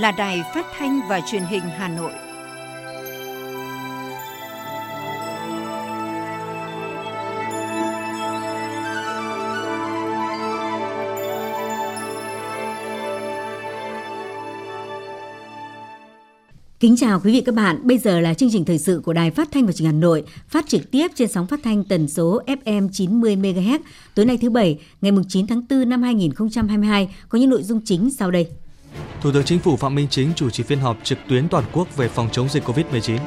là Đài Phát thanh và Truyền hình Hà Nội. Kính chào quý vị các bạn. Bây giờ là chương trình thời sự của Đài Phát thanh và Truyền hình Hà Nội, phát trực tiếp trên sóng phát thanh tần số FM 90 MHz. Tối nay thứ bảy, ngày 9 tháng 4 năm 2022 có những nội dung chính sau đây. Thủ tướng Chính phủ Phạm Minh Chính chủ trì phiên họp trực tuyến toàn quốc về phòng chống dịch COVID-19.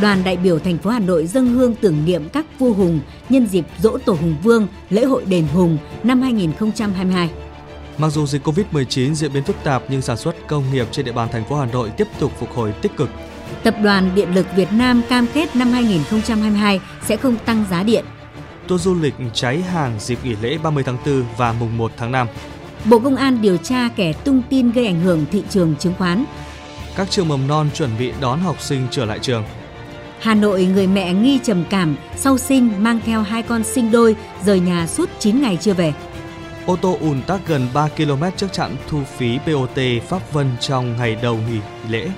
Đoàn đại biểu thành phố Hà Nội dâng hương tưởng niệm các vua hùng nhân dịp dỗ tổ Hùng Vương, lễ hội đền Hùng năm 2022. Mặc dù dịch Covid-19 diễn biến phức tạp nhưng sản xuất công nghiệp trên địa bàn thành phố Hà Nội tiếp tục phục hồi tích cực. Tập đoàn Điện lực Việt Nam cam kết năm 2022 sẽ không tăng giá điện. Tour du lịch cháy hàng dịp nghỉ lễ 30 tháng 4 và mùng 1 tháng 5. Bộ Công an điều tra kẻ tung tin gây ảnh hưởng thị trường chứng khoán. Các trường mầm non chuẩn bị đón học sinh trở lại trường. Hà Nội người mẹ nghi trầm cảm sau sinh mang theo hai con sinh đôi rời nhà suốt 9 ngày chưa về. Ô tô ùn tắc gần 3 km trước trạm thu phí BOT Pháp Vân trong ngày đầu nghỉ lễ.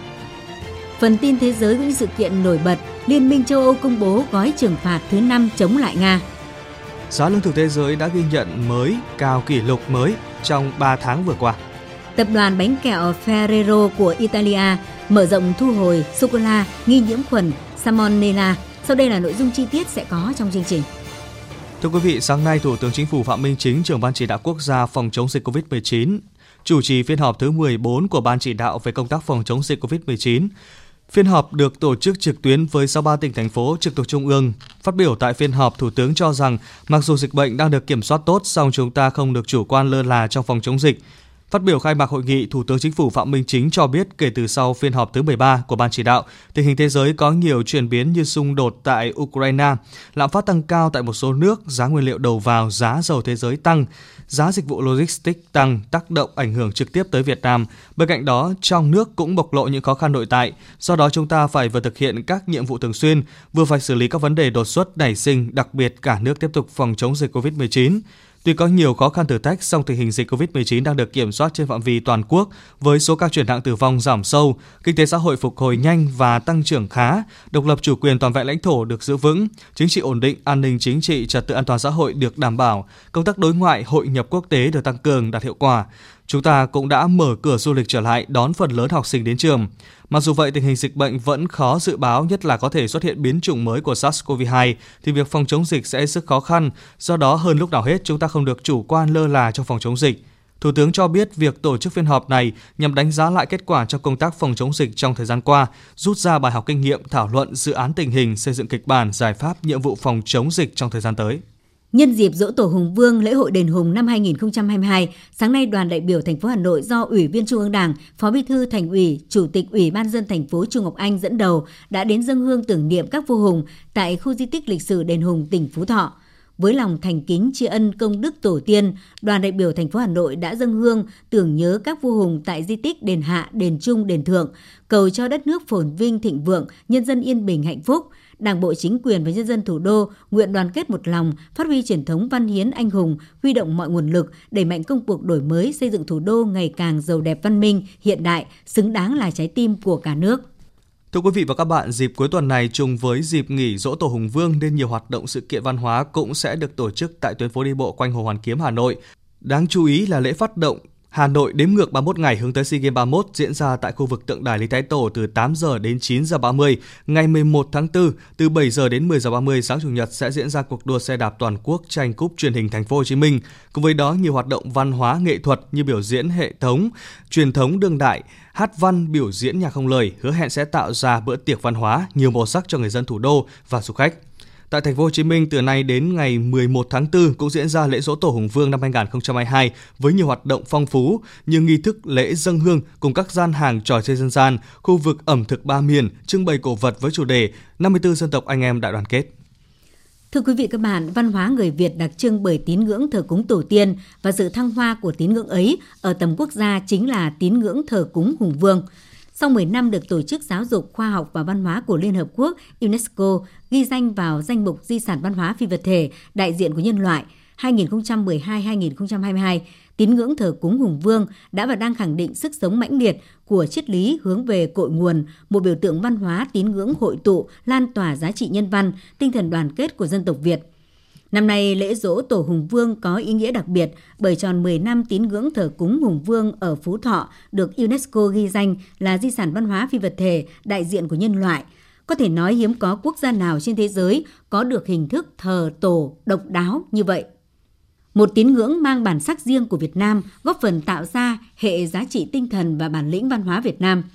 Phần tin thế giới với những sự kiện nổi bật, Liên minh châu Âu công bố gói trừng phạt thứ 5 chống lại Nga. Giá lương thực thế giới đã ghi nhận mới cao kỷ lục mới trong 3 tháng vừa qua. Tập đoàn bánh kẹo Ferrero của Italia mở rộng thu hồi sô-cô-la nghi nhiễm khuẩn Salmonella. Sau đây là nội dung chi tiết sẽ có trong chương trình. Thưa quý vị, sáng nay Thủ tướng Chính phủ Phạm Minh Chính, trưởng ban chỉ đạo quốc gia phòng chống dịch COVID-19, chủ trì phiên họp thứ 14 của ban chỉ đạo về công tác phòng chống dịch COVID-19. Phiên họp được tổ chức trực tuyến với 63 tỉnh thành phố trực thuộc trung ương. Phát biểu tại phiên họp, Thủ tướng cho rằng mặc dù dịch bệnh đang được kiểm soát tốt, song chúng ta không được chủ quan lơ là trong phòng chống dịch. Phát biểu khai mạc hội nghị, Thủ tướng Chính phủ Phạm Minh Chính cho biết kể từ sau phiên họp thứ 13 của Ban chỉ đạo, tình hình thế giới có nhiều chuyển biến như xung đột tại Ukraine, lạm phát tăng cao tại một số nước, giá nguyên liệu đầu vào, giá dầu thế giới tăng, giá dịch vụ logistics tăng, tác động ảnh hưởng trực tiếp tới Việt Nam. Bên cạnh đó, trong nước cũng bộc lộ những khó khăn nội tại, do đó chúng ta phải vừa thực hiện các nhiệm vụ thường xuyên, vừa phải xử lý các vấn đề đột xuất nảy sinh, đặc biệt cả nước tiếp tục phòng chống dịch COVID-19. Tuy có nhiều khó khăn thử thách, song tình hình dịch COVID-19 đang được kiểm soát trên phạm vi toàn quốc với số ca chuyển nặng tử vong giảm sâu, kinh tế xã hội phục hồi nhanh và tăng trưởng khá, độc lập chủ quyền toàn vẹn lãnh thổ được giữ vững, chính trị ổn định, an ninh chính trị, trật tự an toàn xã hội được đảm bảo, công tác đối ngoại, hội nhập quốc tế được tăng cường đạt hiệu quả. Chúng ta cũng đã mở cửa du lịch trở lại đón phần lớn học sinh đến trường. Mặc dù vậy, tình hình dịch bệnh vẫn khó dự báo, nhất là có thể xuất hiện biến chủng mới của SARS-CoV-2, thì việc phòng chống dịch sẽ rất khó khăn. Do đó, hơn lúc nào hết, chúng ta không được chủ quan lơ là trong phòng chống dịch. Thủ tướng cho biết việc tổ chức phiên họp này nhằm đánh giá lại kết quả trong công tác phòng chống dịch trong thời gian qua, rút ra bài học kinh nghiệm, thảo luận dự án tình hình, xây dựng kịch bản, giải pháp, nhiệm vụ phòng chống dịch trong thời gian tới. Nhân dịp dỗ tổ Hùng Vương lễ hội đền Hùng năm 2022, sáng nay đoàn đại biểu thành phố Hà Nội do Ủy viên Trung ương Đảng, Phó Bí thư Thành ủy, Chủ tịch Ủy ban dân thành phố Trung Ngọc Anh dẫn đầu đã đến dân hương tưởng niệm các vua hùng tại khu di tích lịch sử đền Hùng tỉnh Phú Thọ. Với lòng thành kính tri ân công đức tổ tiên, đoàn đại biểu thành phố Hà Nội đã dâng hương tưởng nhớ các vua hùng tại di tích đền Hạ, đền Trung, đền Thượng, cầu cho đất nước phồn vinh thịnh vượng, nhân dân yên bình hạnh phúc – Đảng bộ chính quyền và nhân dân thủ đô nguyện đoàn kết một lòng, phát huy truyền thống văn hiến anh hùng, huy động mọi nguồn lực, đẩy mạnh công cuộc đổi mới xây dựng thủ đô ngày càng giàu đẹp văn minh, hiện đại, xứng đáng là trái tim của cả nước. Thưa quý vị và các bạn, dịp cuối tuần này trùng với dịp nghỉ dỗ tổ Hùng Vương nên nhiều hoạt động sự kiện văn hóa cũng sẽ được tổ chức tại tuyến phố đi bộ quanh Hồ Hoàn Kiếm Hà Nội. Đáng chú ý là lễ phát động Hà Nội đếm ngược 31 ngày hướng tới SEA Games 31 diễn ra tại khu vực tượng đài Lý Thái Tổ từ 8 giờ đến 9 giờ 30. Ngày 11 tháng 4, từ 7 giờ đến 10 giờ 30 sáng chủ nhật sẽ diễn ra cuộc đua xe đạp toàn quốc tranh cúp truyền hình thành phố Hồ Chí Minh. Cùng với đó nhiều hoạt động văn hóa nghệ thuật như biểu diễn hệ thống, truyền thống đương đại, hát văn, biểu diễn nhạc không lời hứa hẹn sẽ tạo ra bữa tiệc văn hóa nhiều màu sắc cho người dân thủ đô và du khách. Tại thành phố Hồ Chí Minh từ nay đến ngày 11 tháng 4 cũng diễn ra lễ dỗ tổ Hùng Vương năm 2022 với nhiều hoạt động phong phú như nghi thức lễ dân hương cùng các gian hàng trò chơi dân gian, khu vực ẩm thực ba miền, trưng bày cổ vật với chủ đề 54 dân tộc anh em đại đoàn kết. Thưa quý vị các bạn, văn hóa người Việt đặc trưng bởi tín ngưỡng thờ cúng tổ tiên và sự thăng hoa của tín ngưỡng ấy ở tầm quốc gia chính là tín ngưỡng thờ cúng Hùng Vương. Sau 10 năm được Tổ chức Giáo dục, Khoa học và Văn hóa của Liên Hợp Quốc UNESCO ghi danh vào danh mục di sản văn hóa phi vật thể đại diện của nhân loại, 2012-2022, tín ngưỡng thờ cúng Hùng Vương đã và đang khẳng định sức sống mãnh liệt của triết lý hướng về cội nguồn, một biểu tượng văn hóa tín ngưỡng hội tụ, lan tỏa giá trị nhân văn, tinh thần đoàn kết của dân tộc Việt. Năm nay, lễ dỗ Tổ Hùng Vương có ý nghĩa đặc biệt bởi tròn 10 năm tín ngưỡng thờ cúng Hùng Vương ở Phú Thọ được UNESCO ghi danh là di sản văn hóa phi vật thể đại diện của nhân loại. Có thể nói hiếm có quốc gia nào trên thế giới có được hình thức thờ tổ độc đáo như vậy. Một tín ngưỡng mang bản sắc riêng của Việt Nam góp phần tạo ra hệ giá trị tinh thần và bản lĩnh văn hóa Việt Nam –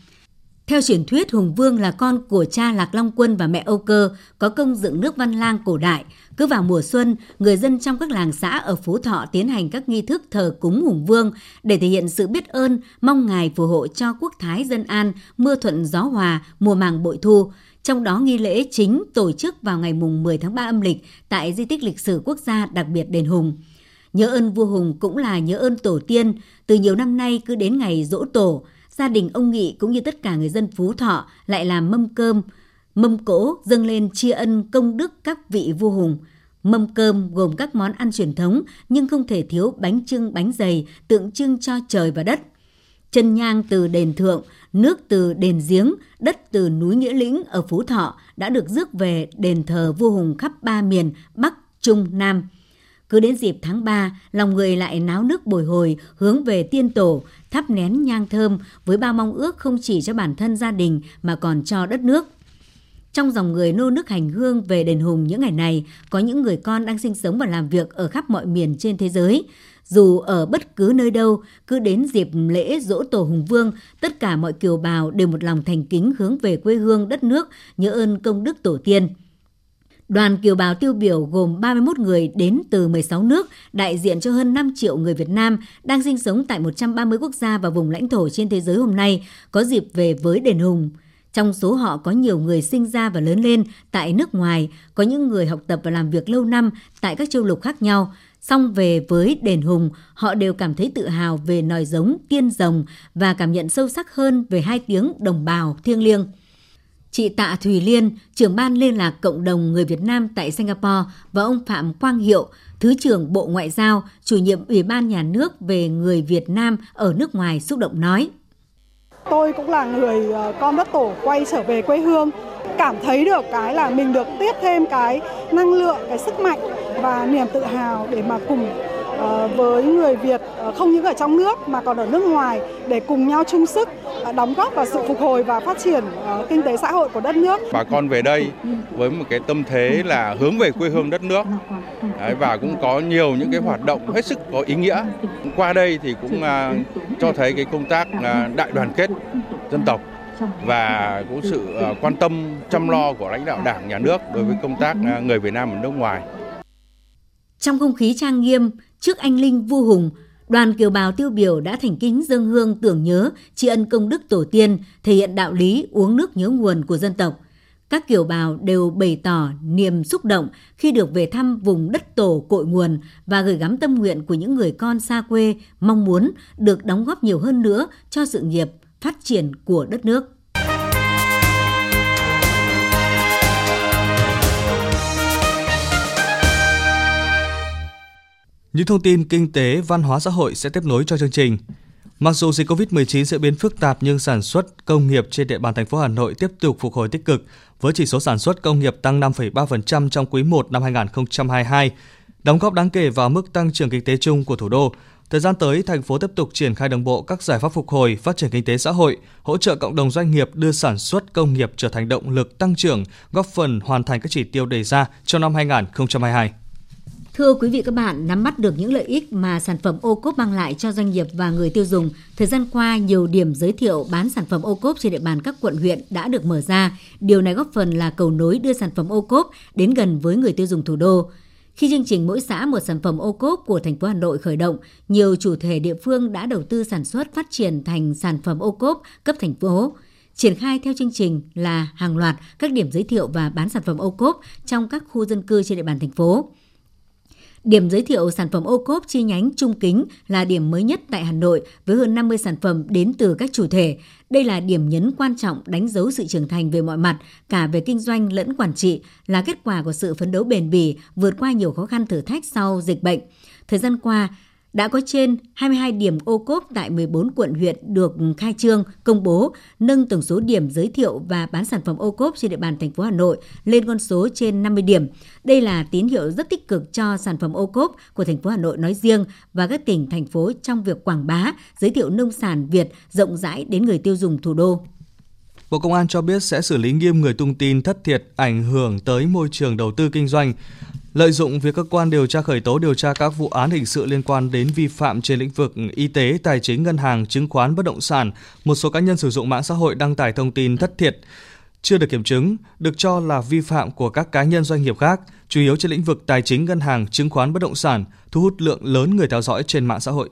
theo truyền thuyết, Hùng Vương là con của cha Lạc Long Quân và mẹ Âu Cơ, có công dựng nước Văn Lang cổ đại. Cứ vào mùa xuân, người dân trong các làng xã ở Phú Thọ tiến hành các nghi thức thờ cúng Hùng Vương để thể hiện sự biết ơn, mong ngài phù hộ cho quốc thái dân an, mưa thuận gió hòa, mùa màng bội thu. Trong đó nghi lễ chính tổ chức vào ngày mùng 10 tháng 3 âm lịch tại di tích lịch sử quốc gia đặc biệt Đền Hùng. Nhớ ơn vua Hùng cũng là nhớ ơn tổ tiên, từ nhiều năm nay cứ đến ngày dỗ tổ, gia đình ông Nghị cũng như tất cả người dân Phú Thọ lại làm mâm cơm, mâm cỗ dâng lên tri ân công đức các vị vua hùng. Mâm cơm gồm các món ăn truyền thống nhưng không thể thiếu bánh trưng bánh dày tượng trưng cho trời và đất. Chân nhang từ đền thượng, nước từ đền giếng, đất từ núi Nghĩa Lĩnh ở Phú Thọ đã được rước về đền thờ vua hùng khắp ba miền Bắc, Trung, Nam – cứ đến dịp tháng 3, lòng người lại náo nước bồi hồi hướng về tiên tổ, thắp nén nhang thơm với bao mong ước không chỉ cho bản thân gia đình mà còn cho đất nước. Trong dòng người nô nước hành hương về đền Hùng những ngày này, có những người con đang sinh sống và làm việc ở khắp mọi miền trên thế giới. Dù ở bất cứ nơi đâu, cứ đến dịp lễ dỗ tổ Hùng Vương, tất cả mọi kiều bào đều một lòng thành kính hướng về quê hương đất nước, nhớ ơn công đức tổ tiên. Đoàn kiều bào tiêu biểu gồm 31 người đến từ 16 nước, đại diện cho hơn 5 triệu người Việt Nam đang sinh sống tại 130 quốc gia và vùng lãnh thổ trên thế giới hôm nay có dịp về với đền Hùng. Trong số họ có nhiều người sinh ra và lớn lên tại nước ngoài, có những người học tập và làm việc lâu năm tại các châu lục khác nhau. Song về với đền Hùng, họ đều cảm thấy tự hào về nòi giống tiên rồng và cảm nhận sâu sắc hơn về hai tiếng đồng bào thiêng liêng. Chị Tạ Thùy Liên, trưởng ban liên lạc cộng đồng người Việt Nam tại Singapore và ông Phạm Quang Hiệu, Thứ trưởng Bộ Ngoại giao, chủ nhiệm Ủy ban Nhà nước về người Việt Nam ở nước ngoài xúc động nói. Tôi cũng là người ờ, con đất tổ quay trở về quê hương, cảm thấy được cái là mình được tiếp thêm cái năng lượng, cái sức mạnh và niềm tự hào để mà cùng với người Việt ờ, không những ở trong nước mà còn ở nước ngoài để cùng nhau chung sức ờ, đóng góp vào sự phục hồi và phát triển kinh tế xã hội của đất nước. Bà con về đây với một cái tâm thế là hướng về quê hương đất nước Đấy, và cũng có nhiều những cái hoạt động hết sức có ý nghĩa. Qua đây thì cũng cho thấy cái công tác đại đoàn kết dân tộc và cũng sự quan tâm chăm lo của lãnh đạo Đảng, Nhà nước đối với công tác người Việt Nam ở nước ngoài. Trong không khí trang nghiêm, trước anh linh vua hùng, đoàn kiều bào tiêu biểu đã thành kính dâng hương tưởng nhớ, tri ân công đức tổ tiên, thể hiện đạo lý uống nước nhớ nguồn của dân tộc. Các kiều bào đều bày tỏ niềm xúc động khi được về thăm vùng đất tổ cội nguồn và gửi gắm tâm nguyện của những người con xa quê, mong muốn được đóng góp nhiều hơn nữa cho sự nghiệp phát triển của đất nước. Những thông tin kinh tế, văn hóa xã hội sẽ tiếp nối cho chương trình. Mặc dù dịch COVID-19 diễn biến phức tạp nhưng sản xuất công nghiệp trên địa bàn thành phố Hà Nội tiếp tục phục hồi tích cực với chỉ số sản xuất công nghiệp tăng 5,3% trong quý 1 năm 2022, đóng góp đáng kể vào mức tăng trưởng kinh tế chung của thủ đô. Thời gian tới, thành phố tiếp tục triển khai đồng bộ các giải pháp phục hồi, phát triển kinh tế xã hội, hỗ trợ cộng đồng doanh nghiệp đưa sản xuất công nghiệp trở thành động lực tăng trưởng, góp phần hoàn thành các chỉ tiêu đề ra trong năm 2022. Thưa quý vị các bạn, nắm bắt được những lợi ích mà sản phẩm ô cốp mang lại cho doanh nghiệp và người tiêu dùng, thời gian qua nhiều điểm giới thiệu bán sản phẩm ô cốp trên địa bàn các quận huyện đã được mở ra. Điều này góp phần là cầu nối đưa sản phẩm ô cốp đến gần với người tiêu dùng thủ đô. Khi chương trình mỗi xã một sản phẩm ô cốp của thành phố Hà Nội khởi động, nhiều chủ thể địa phương đã đầu tư sản xuất phát triển thành sản phẩm ô cốp cấp thành phố. Triển khai theo chương trình là hàng loạt các điểm giới thiệu và bán sản phẩm ô cốp trong các khu dân cư trên địa bàn thành phố. Điểm giới thiệu sản phẩm ô cốp chi nhánh Trung Kính là điểm mới nhất tại Hà Nội với hơn 50 sản phẩm đến từ các chủ thể. Đây là điểm nhấn quan trọng đánh dấu sự trưởng thành về mọi mặt, cả về kinh doanh lẫn quản trị, là kết quả của sự phấn đấu bền bỉ, vượt qua nhiều khó khăn thử thách sau dịch bệnh. Thời gian qua, đã có trên 22 điểm ô cốp tại 14 quận huyện được khai trương, công bố, nâng tổng số điểm giới thiệu và bán sản phẩm ô cốp trên địa bàn thành phố Hà Nội lên con số trên 50 điểm. Đây là tín hiệu rất tích cực cho sản phẩm ô cốp của thành phố Hà Nội nói riêng và các tỉnh thành phố trong việc quảng bá, giới thiệu nông sản Việt rộng rãi đến người tiêu dùng thủ đô. Bộ Công an cho biết sẽ xử lý nghiêm người tung tin thất thiệt ảnh hưởng tới môi trường đầu tư kinh doanh, lợi dụng việc cơ quan điều tra khởi tố điều tra các vụ án hình sự liên quan đến vi phạm trên lĩnh vực y tế, tài chính, ngân hàng, chứng khoán, bất động sản, một số cá nhân sử dụng mạng xã hội đăng tải thông tin thất thiệt chưa được kiểm chứng, được cho là vi phạm của các cá nhân doanh nghiệp khác, chủ yếu trên lĩnh vực tài chính, ngân hàng, chứng khoán, bất động sản, thu hút lượng lớn người theo dõi trên mạng xã hội.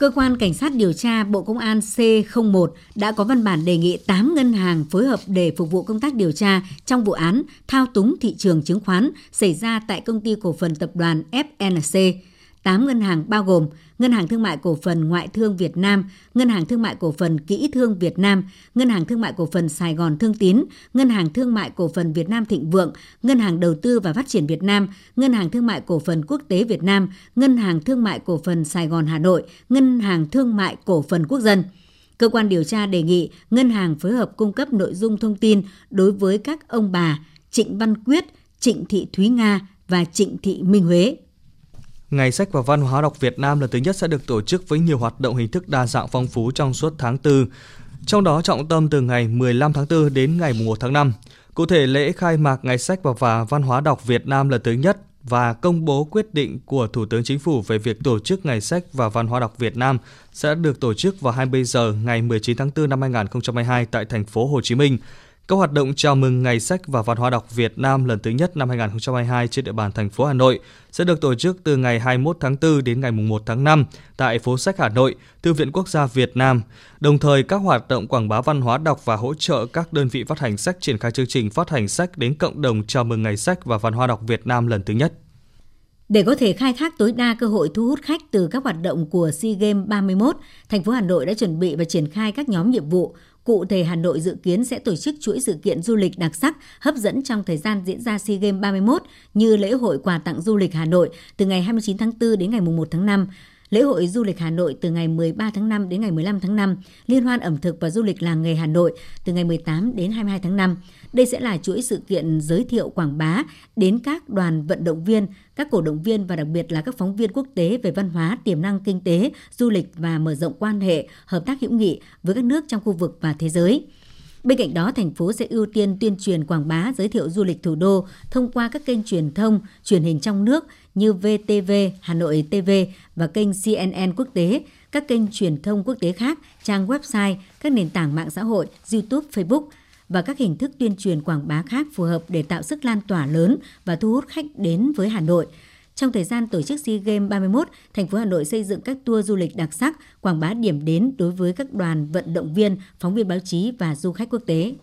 Cơ quan Cảnh sát điều tra Bộ Công an C01 đã có văn bản đề nghị 8 ngân hàng phối hợp để phục vụ công tác điều tra trong vụ án thao túng thị trường chứng khoán xảy ra tại công ty cổ phần tập đoàn FNC 8 ngân hàng bao gồm Ngân hàng Thương mại Cổ phần Ngoại thương Việt Nam, Ngân hàng Thương mại Cổ phần Kỹ thương Việt Nam, Ngân hàng Thương mại Cổ phần Sài Gòn Thương Tín, Ngân hàng Thương mại Cổ phần Việt Nam Thịnh Vượng, Ngân hàng Đầu tư và Phát triển Việt Nam, Ngân hàng Thương mại Cổ phần Quốc tế Việt Nam, Ngân hàng Thương mại Cổ phần Sài Gòn Hà Nội, Ngân hàng Thương mại Cổ phần Quốc dân. Cơ quan điều tra đề nghị ngân hàng phối hợp cung cấp nội dung thông tin đối với các ông bà Trịnh Văn Quyết, Trịnh Thị Thúy Nga và Trịnh Thị Minh Huế. Ngày sách và văn hóa đọc Việt Nam lần thứ nhất sẽ được tổ chức với nhiều hoạt động hình thức đa dạng phong phú trong suốt tháng 4. Trong đó, trọng tâm từ ngày 15 tháng 4 đến ngày 1 tháng 5. Cụ thể, lễ khai mạc Ngày sách và văn hóa đọc Việt Nam lần thứ nhất và công bố quyết định của Thủ tướng Chính phủ về việc tổ chức Ngày sách và Văn hóa đọc Việt Nam sẽ được tổ chức vào 20 giờ ngày 19 tháng 4 năm 2022 tại thành phố Hồ Chí Minh. Các hoạt động chào mừng Ngày sách và Văn hóa đọc Việt Nam lần thứ nhất năm 2022 trên địa bàn thành phố Hà Nội sẽ được tổ chức từ ngày 21 tháng 4 đến ngày 1 tháng 5 tại phố sách Hà Nội, Thư viện Quốc gia Việt Nam. Đồng thời, các hoạt động quảng bá văn hóa đọc và hỗ trợ các đơn vị phát hành sách triển khai chương trình phát hành sách đến cộng đồng chào mừng Ngày sách và Văn hóa đọc Việt Nam lần thứ nhất. Để có thể khai thác tối đa cơ hội thu hút khách từ các hoạt động của SEA Games 31, thành phố Hà Nội đã chuẩn bị và triển khai các nhóm nhiệm vụ. Cụ thể, Hà Nội dự kiến sẽ tổ chức chuỗi sự kiện du lịch đặc sắc, hấp dẫn trong thời gian diễn ra SEA Games 31 như lễ hội quà tặng du lịch Hà Nội từ ngày 29 tháng 4 đến ngày 1 tháng 5, lễ hội du lịch Hà Nội từ ngày 13 tháng 5 đến ngày 15 tháng 5, liên hoan ẩm thực và du lịch làng nghề Hà Nội từ ngày 18 đến 22 tháng 5. Đây sẽ là chuỗi sự kiện giới thiệu quảng bá đến các đoàn vận động viên, các cổ động viên và đặc biệt là các phóng viên quốc tế về văn hóa, tiềm năng kinh tế, du lịch và mở rộng quan hệ, hợp tác hữu nghị với các nước trong khu vực và thế giới. Bên cạnh đó, thành phố sẽ ưu tiên tuyên truyền quảng bá giới thiệu du lịch thủ đô thông qua các kênh truyền thông, truyền hình trong nước như VTV, Hà Nội TV và kênh CNN quốc tế, các kênh truyền thông quốc tế khác, trang website, các nền tảng mạng xã hội, YouTube, Facebook – và các hình thức tuyên truyền quảng bá khác phù hợp để tạo sức lan tỏa lớn và thu hút khách đến với Hà Nội. Trong thời gian tổ chức SEA Games 31, thành phố Hà Nội xây dựng các tour du lịch đặc sắc, quảng bá điểm đến đối với các đoàn vận động viên, phóng viên báo chí và du khách quốc tế.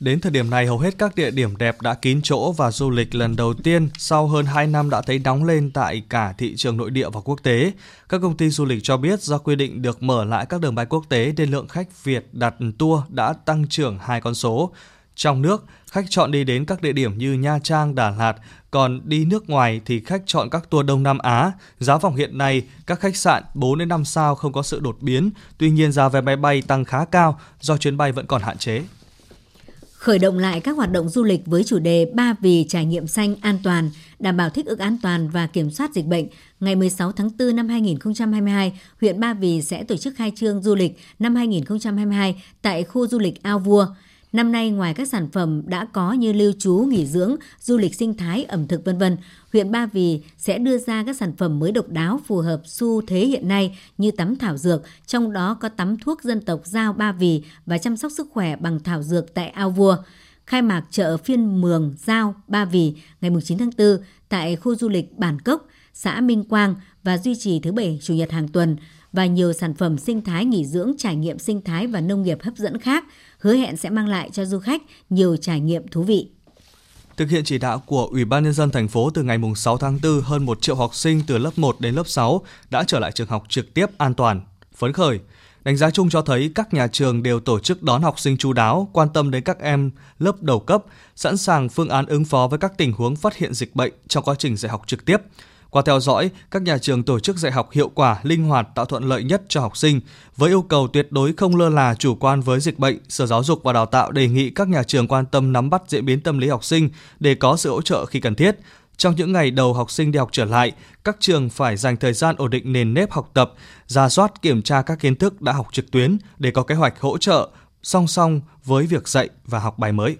Đến thời điểm này, hầu hết các địa điểm đẹp đã kín chỗ và du lịch lần đầu tiên sau hơn 2 năm đã thấy nóng lên tại cả thị trường nội địa và quốc tế. Các công ty du lịch cho biết do quy định được mở lại các đường bay quốc tế nên lượng khách Việt đặt tour đã tăng trưởng hai con số. Trong nước, khách chọn đi đến các địa điểm như Nha Trang, Đà Lạt, còn đi nước ngoài thì khách chọn các tour Đông Nam Á. Giá phòng hiện nay, các khách sạn 4 đến 5 sao không có sự đột biến, tuy nhiên giá vé máy bay tăng khá cao do chuyến bay vẫn còn hạn chế khởi động lại các hoạt động du lịch với chủ đề Ba vì trải nghiệm xanh an toàn, đảm bảo thích ứng an toàn và kiểm soát dịch bệnh. Ngày 16 tháng 4 năm 2022, huyện Ba Vì sẽ tổ chức khai trương du lịch năm 2022 tại khu du lịch Ao Vua. Năm nay ngoài các sản phẩm đã có như lưu trú, nghỉ dưỡng, du lịch sinh thái, ẩm thực vân vân, huyện Ba Vì sẽ đưa ra các sản phẩm mới độc đáo phù hợp xu thế hiện nay như tắm thảo dược, trong đó có tắm thuốc dân tộc Giao Ba Vì và chăm sóc sức khỏe bằng thảo dược tại Ao Vua. Khai mạc chợ phiên Mường Giao Ba Vì ngày 9 tháng 4 tại khu du lịch Bản Cốc, xã Minh Quang và duy trì thứ bảy chủ nhật hàng tuần và nhiều sản phẩm sinh thái nghỉ dưỡng, trải nghiệm sinh thái và nông nghiệp hấp dẫn khác – hứa hẹn sẽ mang lại cho du khách nhiều trải nghiệm thú vị. Thực hiện chỉ đạo của Ủy ban nhân dân thành phố từ ngày 6 tháng 4, hơn 1 triệu học sinh từ lớp 1 đến lớp 6 đã trở lại trường học trực tiếp an toàn, phấn khởi. Đánh giá chung cho thấy các nhà trường đều tổ chức đón học sinh chú đáo, quan tâm đến các em lớp đầu cấp, sẵn sàng phương án ứng phó với các tình huống phát hiện dịch bệnh trong quá trình dạy học trực tiếp. Qua theo dõi, các nhà trường tổ chức dạy học hiệu quả, linh hoạt, tạo thuận lợi nhất cho học sinh. Với yêu cầu tuyệt đối không lơ là chủ quan với dịch bệnh, Sở Giáo dục và Đào tạo đề nghị các nhà trường quan tâm nắm bắt diễn biến tâm lý học sinh để có sự hỗ trợ khi cần thiết. Trong những ngày đầu học sinh đi học trở lại, các trường phải dành thời gian ổn định nền nếp học tập, ra soát kiểm tra các kiến thức đã học trực tuyến để có kế hoạch hỗ trợ song song với việc dạy và học bài mới.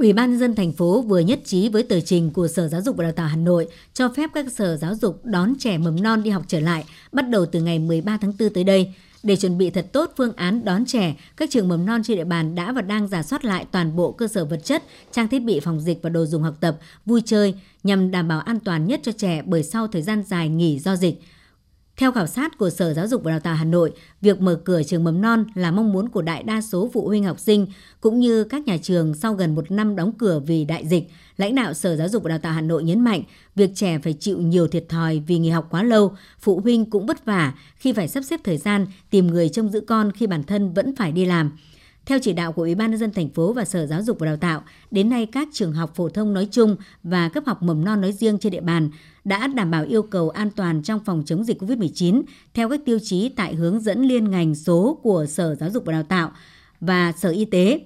Ủy ban nhân dân thành phố vừa nhất trí với tờ trình của Sở Giáo dục và Đào tạo Hà Nội cho phép các sở giáo dục đón trẻ mầm non đi học trở lại bắt đầu từ ngày 13 tháng 4 tới đây. Để chuẩn bị thật tốt phương án đón trẻ, các trường mầm non trên địa bàn đã và đang giả soát lại toàn bộ cơ sở vật chất, trang thiết bị phòng dịch và đồ dùng học tập, vui chơi nhằm đảm bảo an toàn nhất cho trẻ bởi sau thời gian dài nghỉ do dịch. Theo khảo sát của Sở Giáo dục và Đào tạo Hà Nội, việc mở cửa trường mầm non là mong muốn của đại đa số phụ huynh học sinh cũng như các nhà trường sau gần một năm đóng cửa vì đại dịch. Lãnh đạo Sở Giáo dục và Đào tạo Hà Nội nhấn mạnh, việc trẻ phải chịu nhiều thiệt thòi vì nghỉ học quá lâu, phụ huynh cũng vất vả khi phải sắp xếp thời gian tìm người trông giữ con khi bản thân vẫn phải đi làm. Theo chỉ đạo của Ủy ban nhân dân thành phố và Sở Giáo dục và Đào tạo, đến nay các trường học phổ thông nói chung và cấp học mầm non nói riêng trên địa bàn đã đảm bảo yêu cầu an toàn trong phòng chống dịch COVID-19 theo các tiêu chí tại hướng dẫn liên ngành số của Sở Giáo dục và Đào tạo và Sở Y tế,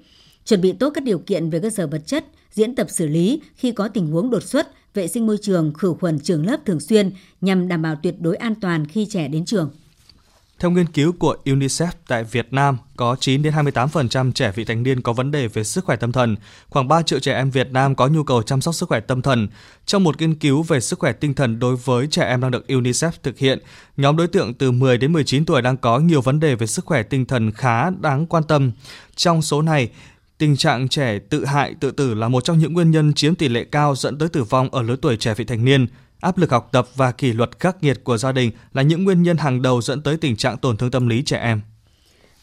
chuẩn bị tốt các điều kiện về cơ sở vật chất, diễn tập xử lý khi có tình huống đột xuất, vệ sinh môi trường, khử khuẩn trường lớp thường xuyên nhằm đảm bảo tuyệt đối an toàn khi trẻ đến trường. Theo nghiên cứu của UNICEF tại Việt Nam, có 9 đến 28% trẻ vị thành niên có vấn đề về sức khỏe tâm thần. Khoảng 3 triệu trẻ em Việt Nam có nhu cầu chăm sóc sức khỏe tâm thần. Trong một nghiên cứu về sức khỏe tinh thần đối với trẻ em đang được UNICEF thực hiện, nhóm đối tượng từ 10 đến 19 tuổi đang có nhiều vấn đề về sức khỏe tinh thần khá đáng quan tâm. Trong số này, Tình trạng trẻ tự hại, tự tử là một trong những nguyên nhân chiếm tỷ lệ cao dẫn tới tử vong ở lứa tuổi trẻ vị thành niên. Áp lực học tập và kỷ luật khắc nghiệt của gia đình là những nguyên nhân hàng đầu dẫn tới tình trạng tổn thương tâm lý trẻ em.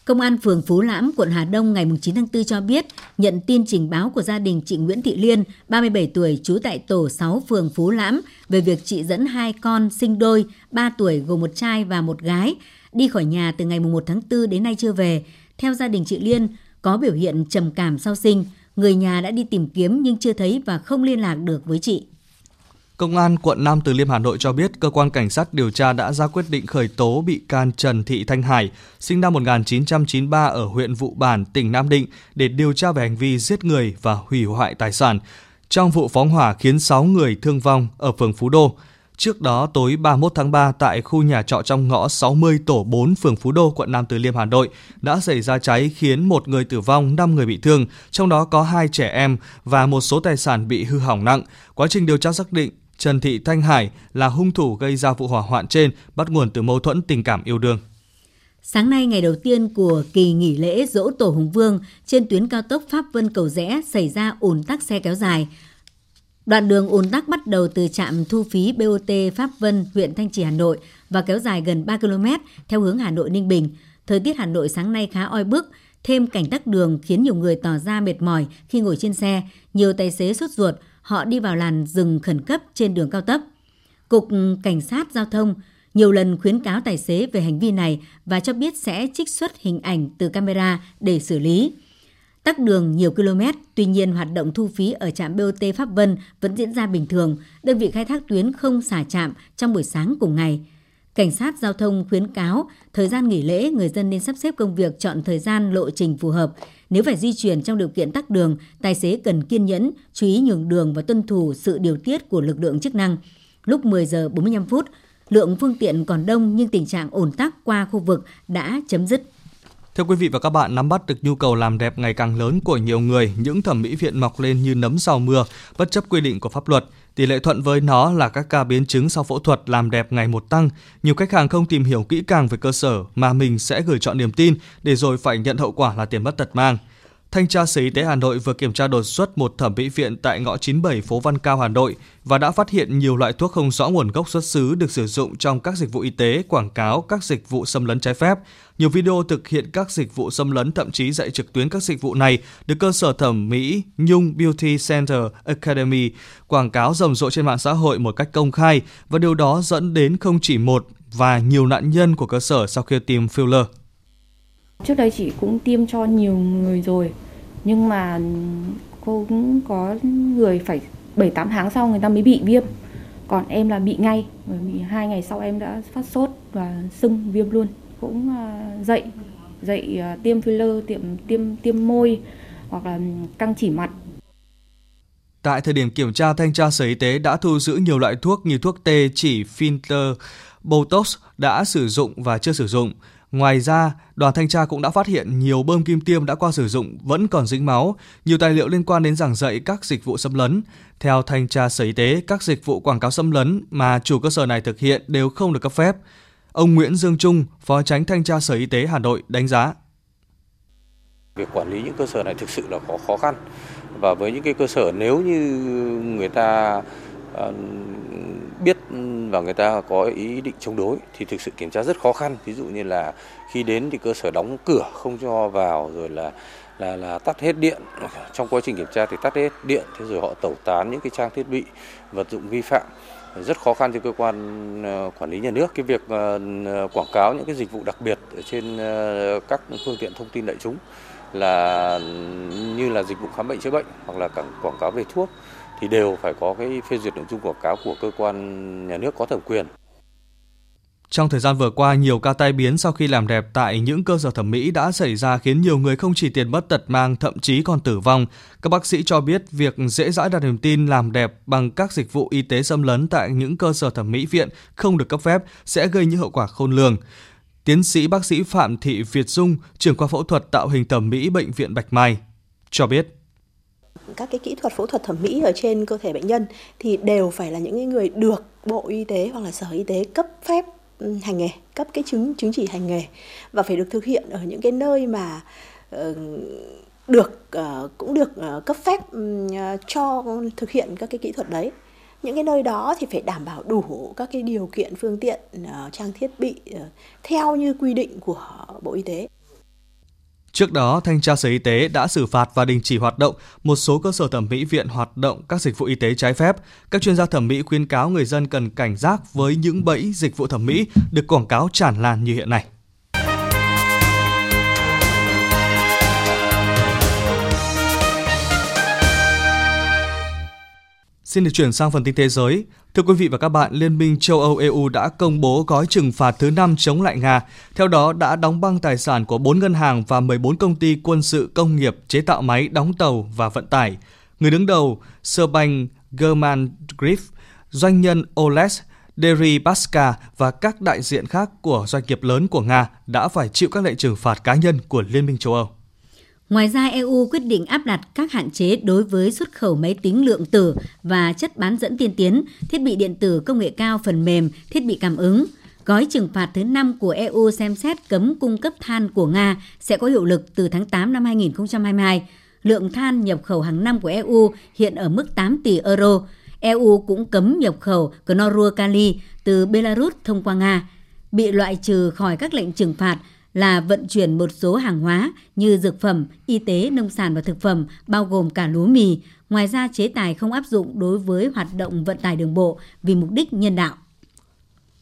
Công an phường Phú Lãm, quận Hà Đông ngày 9 tháng 4 cho biết nhận tin trình báo của gia đình chị Nguyễn Thị Liên, 37 tuổi, trú tại tổ 6 phường Phú Lãm về việc chị dẫn hai con sinh đôi 3 tuổi gồm một trai và một gái đi khỏi nhà từ ngày 1 tháng 4 đến nay chưa về. Theo gia đình chị Liên, có biểu hiện trầm cảm sau sinh, người nhà đã đi tìm kiếm nhưng chưa thấy và không liên lạc được với chị. Công an quận Nam Từ Liêm Hà Nội cho biết cơ quan cảnh sát điều tra đã ra quyết định khởi tố bị can Trần Thị Thanh Hải, sinh năm 1993 ở huyện Vụ Bản, tỉnh Nam Định để điều tra về hành vi giết người và hủy hoại tài sản trong vụ phóng hỏa khiến 6 người thương vong ở phường Phú Đô. Trước đó, tối 31 tháng 3 tại khu nhà trọ trong ngõ 60 tổ 4 phường Phú Đô, quận Nam Từ Liêm, Hà Nội đã xảy ra cháy khiến một người tử vong, 5 người bị thương, trong đó có hai trẻ em và một số tài sản bị hư hỏng nặng. Quá trình điều tra xác định Trần Thị Thanh Hải là hung thủ gây ra vụ hỏa hoạn trên bắt nguồn từ mâu thuẫn tình cảm yêu đương. Sáng nay, ngày đầu tiên của kỳ nghỉ lễ Dỗ Tổ Hùng Vương, trên tuyến cao tốc Pháp Vân Cầu Rẽ xảy ra ùn tắc xe kéo dài. Đoạn đường ùn tắc bắt đầu từ trạm thu phí BOT Pháp Vân, huyện Thanh Trì, Hà Nội và kéo dài gần 3 km theo hướng Hà Nội Ninh Bình. Thời tiết Hà Nội sáng nay khá oi bức, thêm cảnh tắc đường khiến nhiều người tỏ ra mệt mỏi khi ngồi trên xe, nhiều tài xế sốt ruột, họ đi vào làn dừng khẩn cấp trên đường cao tốc. Cục Cảnh sát Giao thông nhiều lần khuyến cáo tài xế về hành vi này và cho biết sẽ trích xuất hình ảnh từ camera để xử lý. Tắc đường nhiều km, tuy nhiên hoạt động thu phí ở trạm BOT Pháp Vân vẫn diễn ra bình thường, đơn vị khai thác tuyến không xả trạm trong buổi sáng cùng ngày. Cảnh sát giao thông khuyến cáo thời gian nghỉ lễ người dân nên sắp xếp công việc chọn thời gian lộ trình phù hợp. Nếu phải di chuyển trong điều kiện tắc đường, tài xế cần kiên nhẫn, chú ý nhường đường và tuân thủ sự điều tiết của lực lượng chức năng. Lúc 10 giờ 45 phút, lượng phương tiện còn đông nhưng tình trạng ổn tắc qua khu vực đã chấm dứt. Thưa quý vị và các bạn, nắm bắt được nhu cầu làm đẹp ngày càng lớn của nhiều người, những thẩm mỹ viện mọc lên như nấm sau mưa, bất chấp quy định của pháp luật. Tỷ lệ thuận với nó là các ca biến chứng sau phẫu thuật làm đẹp ngày một tăng. Nhiều khách hàng không tìm hiểu kỹ càng về cơ sở mà mình sẽ gửi chọn niềm tin để rồi phải nhận hậu quả là tiền mất tật mang. Thanh tra Sở Y tế Hà Nội vừa kiểm tra đột xuất một thẩm mỹ viện tại ngõ 97 phố Văn Cao Hà Nội và đã phát hiện nhiều loại thuốc không rõ nguồn gốc xuất xứ được sử dụng trong các dịch vụ y tế, quảng cáo các dịch vụ xâm lấn trái phép. Nhiều video thực hiện các dịch vụ xâm lấn thậm chí dạy trực tuyến các dịch vụ này được cơ sở thẩm mỹ Nhung Beauty Center Academy quảng cáo rầm rộ trên mạng xã hội một cách công khai và điều đó dẫn đến không chỉ một và nhiều nạn nhân của cơ sở sau khi tìm filler. Trước đây chị cũng tiêm cho nhiều người rồi nhưng mà cô cũng có người phải 7-8 tháng sau người ta mới bị viêm. Còn em là bị ngay bởi vì hai ngày sau em đã phát sốt và sưng viêm luôn. Cũng à, dậy dậy à, tiêm filler tiêm tiêm tiêm môi hoặc là căng chỉ mặt. Tại thời điểm kiểm tra, thanh tra Sở Y tế đã thu giữ nhiều loại thuốc như thuốc tê, chỉ, filler, Botox đã sử dụng và chưa sử dụng. Ngoài ra, đoàn thanh tra cũng đã phát hiện nhiều bơm kim tiêm đã qua sử dụng vẫn còn dính máu, nhiều tài liệu liên quan đến giảng dạy các dịch vụ xâm lấn. Theo thanh tra Sở Y tế, các dịch vụ quảng cáo xâm lấn mà chủ cơ sở này thực hiện đều không được cấp phép. Ông Nguyễn Dương Trung, Phó Tránh Thanh tra Sở Y tế Hà Nội đánh giá. Việc quản lý những cơ sở này thực sự là có khó khăn và với những cái cơ sở nếu như người ta ờ, biết và người ta có ý định chống đối thì thực sự kiểm tra rất khó khăn. Ví dụ như là khi đến thì cơ sở đóng cửa không cho vào, rồi là là là tắt hết điện. Trong quá trình kiểm tra thì tắt hết điện, thế rồi họ tẩu tán những cái trang thiết bị, vật dụng vi phạm. Rất khó khăn cho cơ quan ờ, quản lý nhà nước. Cái việc ờ, ờ, quảng cáo những cái dịch vụ đặc biệt ở trên các phương tiện thông tin đại chúng là như là dịch vụ khám bệnh chữa bệnh hoặc là quảng cáo về thuốc thì đều phải có cái phê duyệt nội dung quảng cáo của cơ quan nhà nước có thẩm quyền. Trong thời gian vừa qua, nhiều ca tai biến sau khi làm đẹp tại những cơ sở thẩm mỹ đã xảy ra khiến nhiều người không chỉ tiền mất tật mang, thậm chí còn tử vong. Các bác sĩ cho biết việc dễ dãi đặt niềm tin làm đẹp bằng các dịch vụ y tế xâm lấn tại những cơ sở thẩm mỹ viện không được cấp phép sẽ gây những hậu quả khôn lường. Tiến sĩ bác sĩ Phạm Thị Việt Dung, trưởng khoa phẫu thuật tạo hình thẩm mỹ bệnh viện Bạch Mai cho biết các cái kỹ thuật phẫu thuật thẩm mỹ ở trên cơ thể bệnh nhân thì đều phải là những người được Bộ Y tế hoặc là Sở Y tế cấp phép ừ, hành nghề, cấp cái chứng chứng chỉ hành nghề và phải được thực hiện ở những cái nơi mà ờ, được ờ, cũng được ờ, cấp phép ừ, cho thực hiện các cái kỹ thuật đấy những cái nơi đó thì phải đảm bảo đủ các cái điều kiện phương tiện trang thiết bị theo như quy định của Bộ Y tế. Trước đó, Thanh tra Sở Y tế đã xử phạt và đình chỉ hoạt động một số cơ sở thẩm mỹ viện hoạt động các dịch vụ y tế trái phép. Các chuyên gia thẩm mỹ khuyên cáo người dân cần cảnh giác với những bẫy dịch vụ thẩm mỹ được quảng cáo tràn lan như hiện nay. Xin được chuyển sang phần tin thế giới. Thưa quý vị và các bạn, Liên minh châu Âu EU đã công bố gói trừng phạt thứ 5 chống lại Nga. Theo đó, đã đóng băng tài sản của 4 ngân hàng và 14 công ty quân sự công nghiệp chế tạo máy đóng tàu và vận tải. Người đứng đầu Serbank German Griff, doanh nhân Oles Deripaska và các đại diện khác của doanh nghiệp lớn của Nga đã phải chịu các lệnh trừng phạt cá nhân của Liên minh châu Âu. Ngoài ra, EU quyết định áp đặt các hạn chế đối với xuất khẩu máy tính lượng tử và chất bán dẫn tiên tiến, thiết bị điện tử công nghệ cao phần mềm, thiết bị cảm ứng. Gói trừng phạt thứ 5 của EU xem xét cấm cung cấp than của Nga sẽ có hiệu lực từ tháng 8 năm 2022. Lượng than nhập khẩu hàng năm của EU hiện ở mức 8 tỷ euro. EU cũng cấm nhập khẩu chlorua-kali từ Belarus thông qua Nga. Bị loại trừ khỏi các lệnh trừng phạt là vận chuyển một số hàng hóa như dược phẩm, y tế, nông sản và thực phẩm, bao gồm cả lúa mì. Ngoài ra, chế tài không áp dụng đối với hoạt động vận tải đường bộ vì mục đích nhân đạo.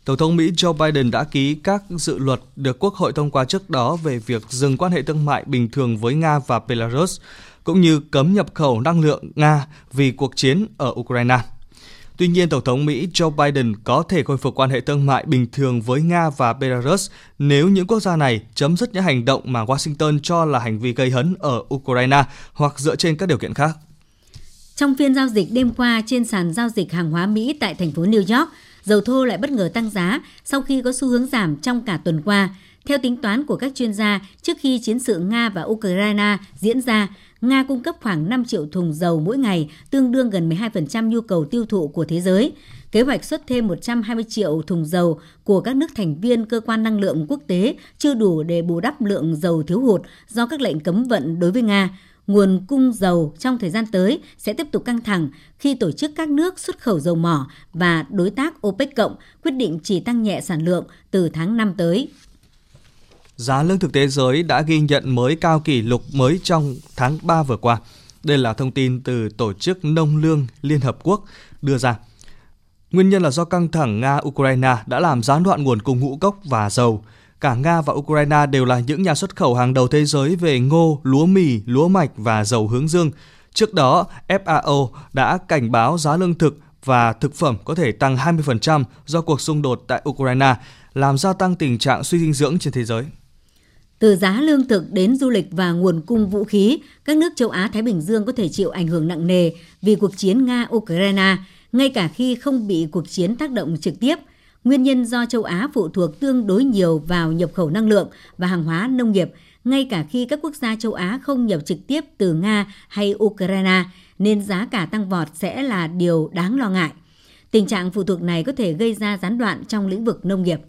Tổng thống Mỹ Joe Biden đã ký các dự luật được Quốc hội thông qua trước đó về việc dừng quan hệ thương mại bình thường với Nga và Belarus, cũng như cấm nhập khẩu năng lượng Nga vì cuộc chiến ở Ukraine. Tuy nhiên, Tổng thống Mỹ Joe Biden có thể khôi phục quan hệ thương mại bình thường với Nga và Belarus nếu những quốc gia này chấm dứt những hành động mà Washington cho là hành vi gây hấn ở Ukraine hoặc dựa trên các điều kiện khác. Trong phiên giao dịch đêm qua trên sàn giao dịch hàng hóa Mỹ tại thành phố New York, dầu thô lại bất ngờ tăng giá sau khi có xu hướng giảm trong cả tuần qua. Theo tính toán của các chuyên gia, trước khi chiến sự Nga và Ukraine diễn ra, Nga cung cấp khoảng 5 triệu thùng dầu mỗi ngày, tương đương gần 12% nhu cầu tiêu thụ của thế giới. Kế hoạch xuất thêm 120 triệu thùng dầu của các nước thành viên cơ quan năng lượng quốc tế chưa đủ để bù đắp lượng dầu thiếu hụt do các lệnh cấm vận đối với Nga. nguồn cung dầu trong thời gian tới sẽ tiếp tục căng thẳng khi tổ chức các nước xuất khẩu dầu mỏ và đối tác OPEC cộng quyết định chỉ tăng nhẹ sản lượng từ tháng 5 tới. Giá lương thực thế giới đã ghi nhận mới cao kỷ lục mới trong tháng 3 vừa qua. Đây là thông tin từ Tổ chức Nông lương Liên Hợp Quốc đưa ra. Nguyên nhân là do căng thẳng Nga-Ukraine đã làm gián đoạn nguồn cung ngũ cốc và dầu. Cả Nga và Ukraine đều là những nhà xuất khẩu hàng đầu thế giới về ngô, lúa mì, lúa mạch và dầu hướng dương. Trước đó, FAO đã cảnh báo giá lương thực và thực phẩm có thể tăng 20% do cuộc xung đột tại Ukraine, làm gia tăng tình trạng suy dinh dưỡng trên thế giới. Từ giá lương thực đến du lịch và nguồn cung vũ khí, các nước châu Á-Thái Bình Dương có thể chịu ảnh hưởng nặng nề vì cuộc chiến Nga-Ukraine, ngay cả khi không bị cuộc chiến tác động trực tiếp. Nguyên nhân do châu Á phụ thuộc tương đối nhiều vào nhập khẩu năng lượng và hàng hóa nông nghiệp, ngay cả khi các quốc gia châu Á không nhập trực tiếp từ Nga hay Ukraine, nên giá cả tăng vọt sẽ là điều đáng lo ngại. Tình trạng phụ thuộc này có thể gây ra gián đoạn trong lĩnh vực nông nghiệp.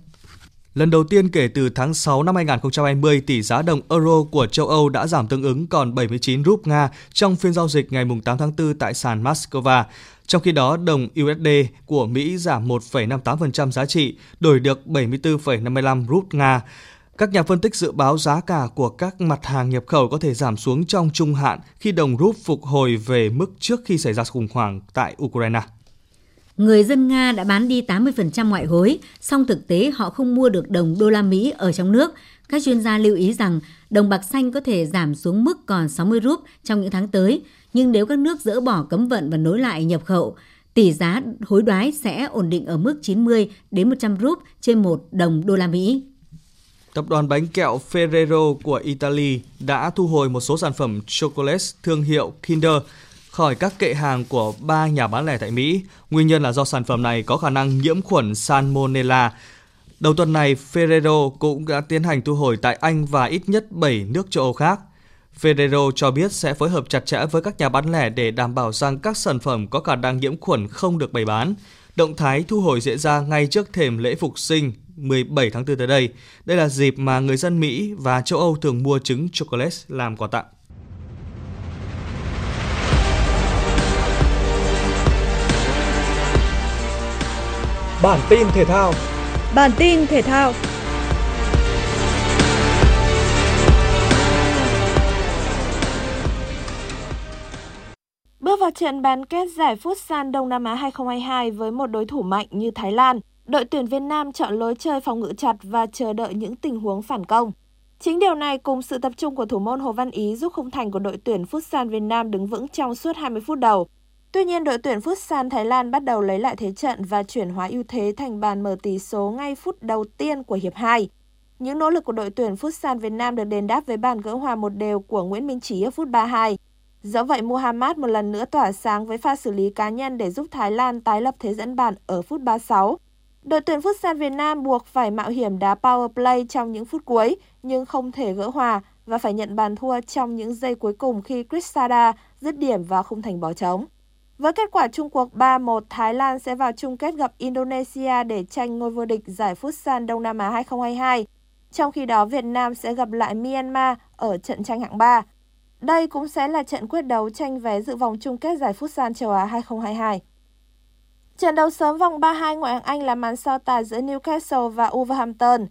Lần đầu tiên kể từ tháng 6 năm 2020, tỷ giá đồng euro của châu Âu đã giảm tương ứng còn 79 rúp Nga trong phiên giao dịch ngày 8 tháng 4 tại sàn Moscow. Trong khi đó, đồng USD của Mỹ giảm 1,58% giá trị, đổi được 74,55 rúp Nga. Các nhà phân tích dự báo giá cả của các mặt hàng nhập khẩu có thể giảm xuống trong trung hạn khi đồng rúp phục hồi về mức trước khi xảy ra khủng hoảng tại Ukraine người dân Nga đã bán đi 80% ngoại hối, song thực tế họ không mua được đồng đô la Mỹ ở trong nước. Các chuyên gia lưu ý rằng đồng bạc xanh có thể giảm xuống mức còn 60 rúp trong những tháng tới, nhưng nếu các nước dỡ bỏ cấm vận và nối lại nhập khẩu, tỷ giá hối đoái sẽ ổn định ở mức 90 đến 100 rúp trên 1 đồng đô la Mỹ. Tập đoàn bánh kẹo Ferrero của Italy đã thu hồi một số sản phẩm chocolate thương hiệu Kinder khỏi các kệ hàng của ba nhà bán lẻ tại Mỹ. Nguyên nhân là do sản phẩm này có khả năng nhiễm khuẩn Salmonella. Đầu tuần này, Ferrero cũng đã tiến hành thu hồi tại Anh và ít nhất 7 nước châu Âu khác. Ferrero cho biết sẽ phối hợp chặt chẽ với các nhà bán lẻ để đảm bảo rằng các sản phẩm có khả năng nhiễm khuẩn không được bày bán. Động thái thu hồi diễn ra ngay trước thềm lễ phục sinh 17 tháng 4 tới đây. Đây là dịp mà người dân Mỹ và châu Âu thường mua trứng chocolate làm quà tặng. Bản tin thể thao. Bản tin thể thao. Bước vào trận bán kết giải Futsal Đông Nam Á 2022 với một đối thủ mạnh như Thái Lan, đội tuyển Việt Nam chọn lối chơi phòng ngự chặt và chờ đợi những tình huống phản công. Chính điều này cùng sự tập trung của thủ môn Hồ Văn Ý giúp khung thành của đội tuyển Futsal Việt Nam đứng vững trong suốt 20 phút đầu, Tuy nhiên, đội tuyển Futsal Thái Lan bắt đầu lấy lại thế trận và chuyển hóa ưu thế thành bàn mở tỷ số ngay phút đầu tiên của hiệp 2. Những nỗ lực của đội tuyển Futsal Việt Nam được đền đáp với bàn gỡ hòa một đều của Nguyễn Minh Trí ở phút 32. Dẫu vậy, Muhammad một lần nữa tỏa sáng với pha xử lý cá nhân để giúp Thái Lan tái lập thế dẫn bàn ở phút 36. Đội tuyển Futsal Việt Nam buộc phải mạo hiểm đá power play trong những phút cuối nhưng không thể gỡ hòa và phải nhận bàn thua trong những giây cuối cùng khi Chris Sada dứt điểm vào khung thành bỏ trống. Với kết quả chung cuộc 3-1, Thái Lan sẽ vào chung kết gặp Indonesia để tranh ngôi vô địch giải Futsal Đông Nam Á 2022. Trong khi đó, Việt Nam sẽ gặp lại Myanmar ở trận tranh hạng 3. Đây cũng sẽ là trận quyết đấu tranh vé dự vòng chung kết giải Futsal châu Á 2022. Trận đấu sớm vòng 32 ngoại hạng Anh là màn so tài giữa Newcastle và Wolverhampton.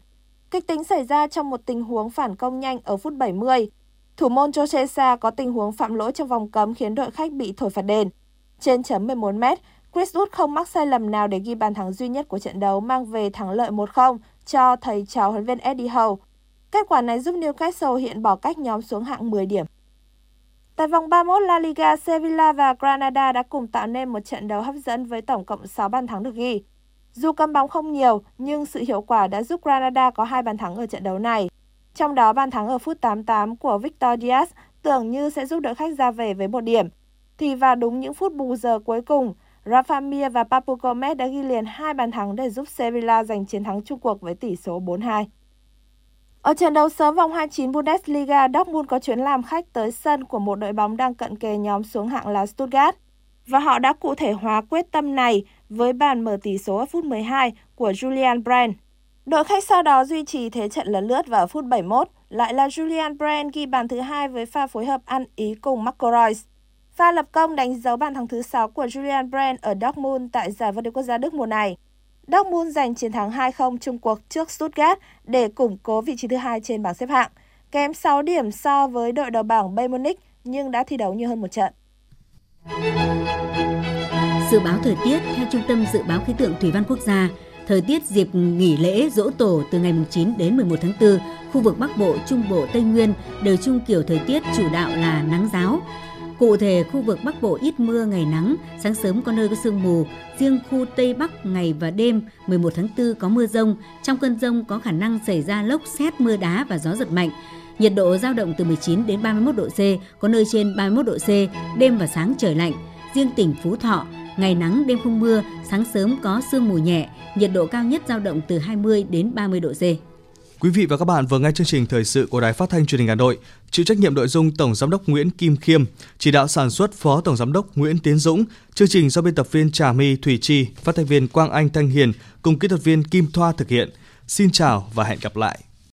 Kịch tính xảy ra trong một tình huống phản công nhanh ở phút 70. Thủ môn Joshua có tình huống phạm lỗi trong vòng cấm khiến đội khách bị thổi phạt đền. Trên chấm 11 m, Chris Wood không mắc sai lầm nào để ghi bàn thắng duy nhất của trận đấu mang về thắng lợi 1-0 cho thầy trò huấn viên Eddie Howe. Kết quả này giúp Newcastle hiện bỏ cách nhóm xuống hạng 10 điểm. Tại vòng 31 La Liga, Sevilla và Granada đã cùng tạo nên một trận đấu hấp dẫn với tổng cộng 6 bàn thắng được ghi. Dù cầm bóng không nhiều, nhưng sự hiệu quả đã giúp Granada có hai bàn thắng ở trận đấu này. Trong đó bàn thắng ở phút 88 của Victor Diaz tưởng như sẽ giúp đội khách ra về với một điểm thì vào đúng những phút bù giờ cuối cùng, Rafa Mir và Papu Gomez đã ghi liền hai bàn thắng để giúp Sevilla giành chiến thắng chung cuộc với tỷ số 4-2. Ở trận đấu sớm vòng 29 Bundesliga, Dortmund có chuyến làm khách tới sân của một đội bóng đang cận kề nhóm xuống hạng là Stuttgart. Và họ đã cụ thể hóa quyết tâm này với bàn mở tỷ số ở phút 12 của Julian Brand. Đội khách sau đó duy trì thế trận lấn lướt vào phút 71, lại là Julian Brand ghi bàn thứ hai với pha phối hợp ăn ý cùng Marco Reus. Pha lập công đánh dấu bàn thắng thứ 6 của Julian Brand ở Dortmund tại giải vô địch quốc gia Đức mùa này. Dortmund giành chiến thắng 2-0 chung cuộc trước Stuttgart để củng cố vị trí thứ hai trên bảng xếp hạng, kém 6 điểm so với đội đầu bảng Bayern Munich nhưng đã thi đấu nhiều hơn một trận. Dự báo thời tiết theo Trung tâm Dự báo Khí tượng Thủy văn Quốc gia, thời tiết dịp nghỉ lễ dỗ tổ từ ngày 9 đến 11 tháng 4, khu vực Bắc Bộ, Trung Bộ, Tây Nguyên đều chung kiểu thời tiết chủ đạo là nắng giáo. Cụ thể, khu vực Bắc Bộ ít mưa, ngày nắng, sáng sớm có nơi có sương mù. Riêng khu Tây Bắc ngày và đêm 11 tháng 4 có mưa rông. Trong cơn rông có khả năng xảy ra lốc xét, mưa đá và gió giật mạnh. Nhiệt độ giao động từ 19 đến 31 độ C, có nơi trên 31 độ C, đêm và sáng trời lạnh. Riêng tỉnh Phú Thọ, ngày nắng đêm không mưa, sáng sớm có sương mù nhẹ, nhiệt độ cao nhất giao động từ 20 đến 30 độ C. Quý vị và các bạn vừa nghe chương trình thời sự của Đài Phát thanh Truyền hình Hà Nội, chịu trách nhiệm nội dung Tổng giám đốc Nguyễn Kim Khiêm, chỉ đạo sản xuất Phó Tổng giám đốc Nguyễn Tiến Dũng, chương trình do biên tập viên Trà My Thủy Chi, phát thanh viên Quang Anh Thanh Hiền cùng kỹ thuật viên Kim Thoa thực hiện. Xin chào và hẹn gặp lại.